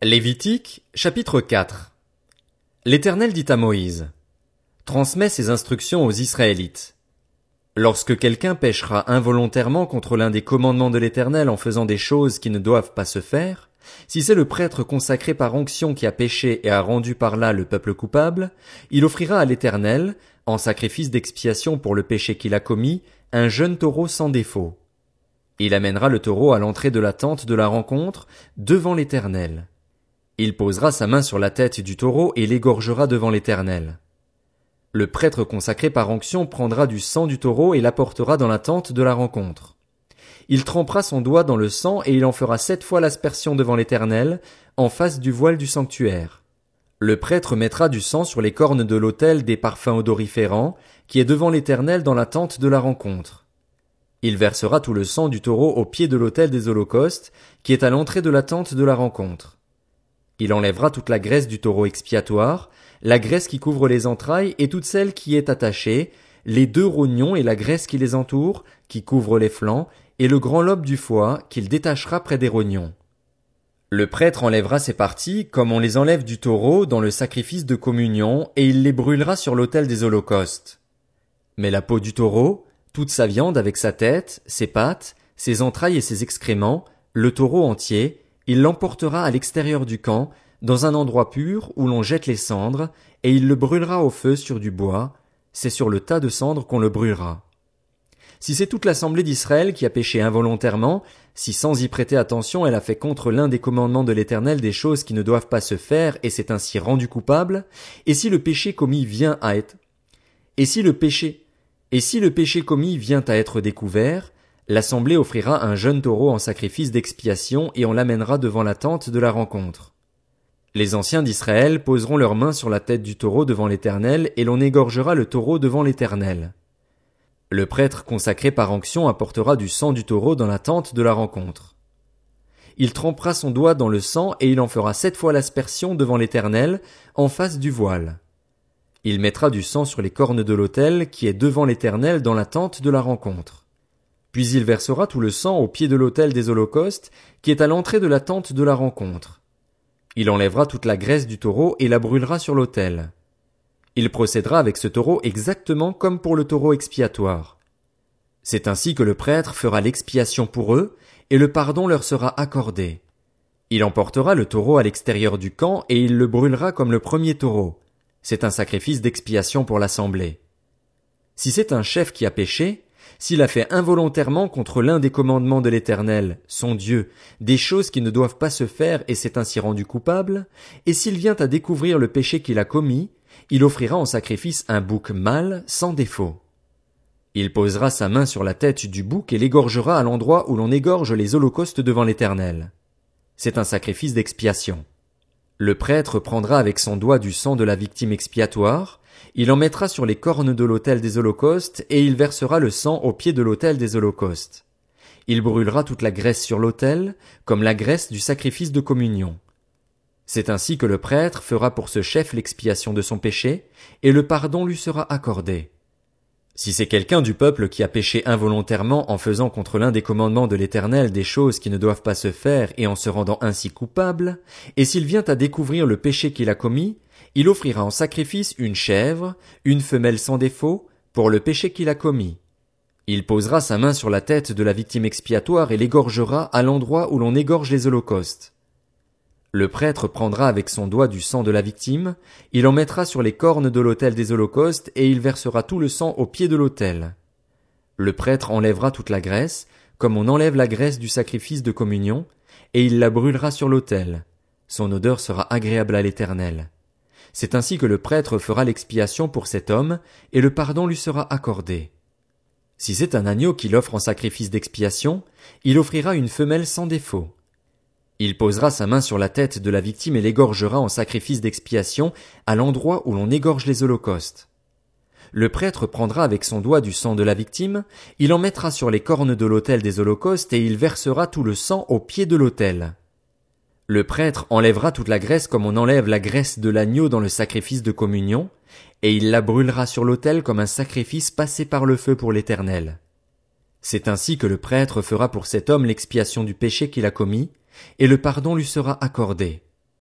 Lévitique, chapitre 4 L'Éternel dit à Moïse, Transmets ces instructions aux Israélites. Lorsque quelqu'un péchera involontairement contre l'un des commandements de l'Éternel en faisant des choses qui ne doivent pas se faire, si c'est le prêtre consacré par onction qui a péché et a rendu par là le peuple coupable, il offrira à l'Éternel, en sacrifice d'expiation pour le péché qu'il a commis, un jeune taureau sans défaut. Il amènera le taureau à l'entrée de la tente de la rencontre, devant l'Éternel. Il posera sa main sur la tête du taureau et l'égorgera devant l'Éternel. Le prêtre consacré par onction prendra du sang du taureau et l'apportera dans la tente de la rencontre. Il trempera son doigt dans le sang et il en fera sept fois l'aspersion devant l'Éternel, en face du voile du sanctuaire. Le prêtre mettra du sang sur les cornes de l'autel des parfums odoriférants, qui est devant l'Éternel dans la tente de la rencontre. Il versera tout le sang du taureau au pied de l'autel des holocaustes, qui est à l'entrée de la tente de la rencontre. Il enlèvera toute la graisse du taureau expiatoire, la graisse qui couvre les entrailles et toute celle qui est attachée, les deux rognons et la graisse qui les entoure, qui couvre les flancs, et le grand lobe du foie, qu'il détachera près des rognons. Le prêtre enlèvera ces parties, comme on les enlève du taureau dans le sacrifice de communion, et il les brûlera sur l'autel des holocaustes. Mais la peau du taureau, toute sa viande avec sa tête, ses pattes, ses entrailles et ses excréments, le taureau entier, il l'emportera à l'extérieur du camp, dans un endroit pur où l'on jette les cendres, et il le brûlera au feu sur du bois, c'est sur le tas de cendres qu'on le brûlera. Si c'est toute l'assemblée d'Israël qui a péché involontairement, si sans y prêter attention elle a fait contre l'un des commandements de l'Éternel des choses qui ne doivent pas se faire et s'est ainsi rendu coupable, et si le péché commis vient à être, et si le péché, et si le péché commis vient à être découvert, L'assemblée offrira un jeune taureau en sacrifice d'expiation et on l'amènera devant la tente de la rencontre. Les anciens d'Israël poseront leurs mains sur la tête du taureau devant l'Éternel et l'on égorgera le taureau devant l'Éternel. Le prêtre consacré par onction apportera du sang du taureau dans la tente de la rencontre. Il trempera son doigt dans le sang et il en fera sept fois l'aspersion devant l'Éternel, en face du voile. Il mettra du sang sur les cornes de l'autel qui est devant l'Éternel dans la tente de la rencontre. Puis il versera tout le sang au pied de l'autel des holocaustes, qui est à l'entrée de la tente de la rencontre. Il enlèvera toute la graisse du taureau et la brûlera sur l'autel. Il procédera avec ce taureau exactement comme pour le taureau expiatoire. C'est ainsi que le prêtre fera l'expiation pour eux, et le pardon leur sera accordé. Il emportera le taureau à l'extérieur du camp et il le brûlera comme le premier taureau. C'est un sacrifice d'expiation pour l'assemblée. Si c'est un chef qui a péché, s'il a fait involontairement contre l'un des commandements de l'Éternel, son Dieu, des choses qui ne doivent pas se faire et s'est ainsi rendu coupable, et s'il vient à découvrir le péché qu'il a commis, il offrira en sacrifice un bouc mâle sans défaut. Il posera sa main sur la tête du bouc et l'égorgera à l'endroit où l'on égorge les holocaustes devant l'Éternel. C'est un sacrifice d'expiation. Le prêtre prendra avec son doigt du sang de la victime expiatoire, il en mettra sur les cornes de l'autel des holocaustes, et il versera le sang au pied de l'autel des holocaustes. Il brûlera toute la graisse sur l'autel, comme la graisse du sacrifice de communion. C'est ainsi que le prêtre fera pour ce chef l'expiation de son péché, et le pardon lui sera accordé. Si c'est quelqu'un du peuple qui a péché involontairement en faisant contre l'un des commandements de l'Éternel des choses qui ne doivent pas se faire et en se rendant ainsi coupable, et s'il vient à découvrir le péché qu'il a commis, il offrira en sacrifice une chèvre, une femelle sans défaut, pour le péché qu'il a commis. Il posera sa main sur la tête de la victime expiatoire et l'égorgera à l'endroit où l'on égorge les holocaustes. Le prêtre prendra avec son doigt du sang de la victime, il en mettra sur les cornes de l'autel des holocaustes et il versera tout le sang au pied de l'autel. Le prêtre enlèvera toute la graisse, comme on enlève la graisse du sacrifice de communion, et il la brûlera sur l'autel. Son odeur sera agréable à l'Éternel. C'est ainsi que le prêtre fera l'expiation pour cet homme, et le pardon lui sera accordé. Si c'est un agneau qu'il offre en sacrifice d'expiation, il offrira une femelle sans défaut. Il posera sa main sur la tête de la victime et l'égorgera en sacrifice d'expiation à l'endroit où l'on égorge les holocaustes. Le prêtre prendra avec son doigt du sang de la victime, il en mettra sur les cornes de l'autel des holocaustes et il versera tout le sang au pied de l'autel. Le prêtre enlèvera toute la graisse comme on enlève la graisse de l'agneau dans le sacrifice de communion, et il la brûlera sur l'autel comme un sacrifice passé par le feu pour l'Éternel. C'est ainsi que le prêtre fera pour cet homme l'expiation du péché qu'il a commis, et le pardon lui sera accordé.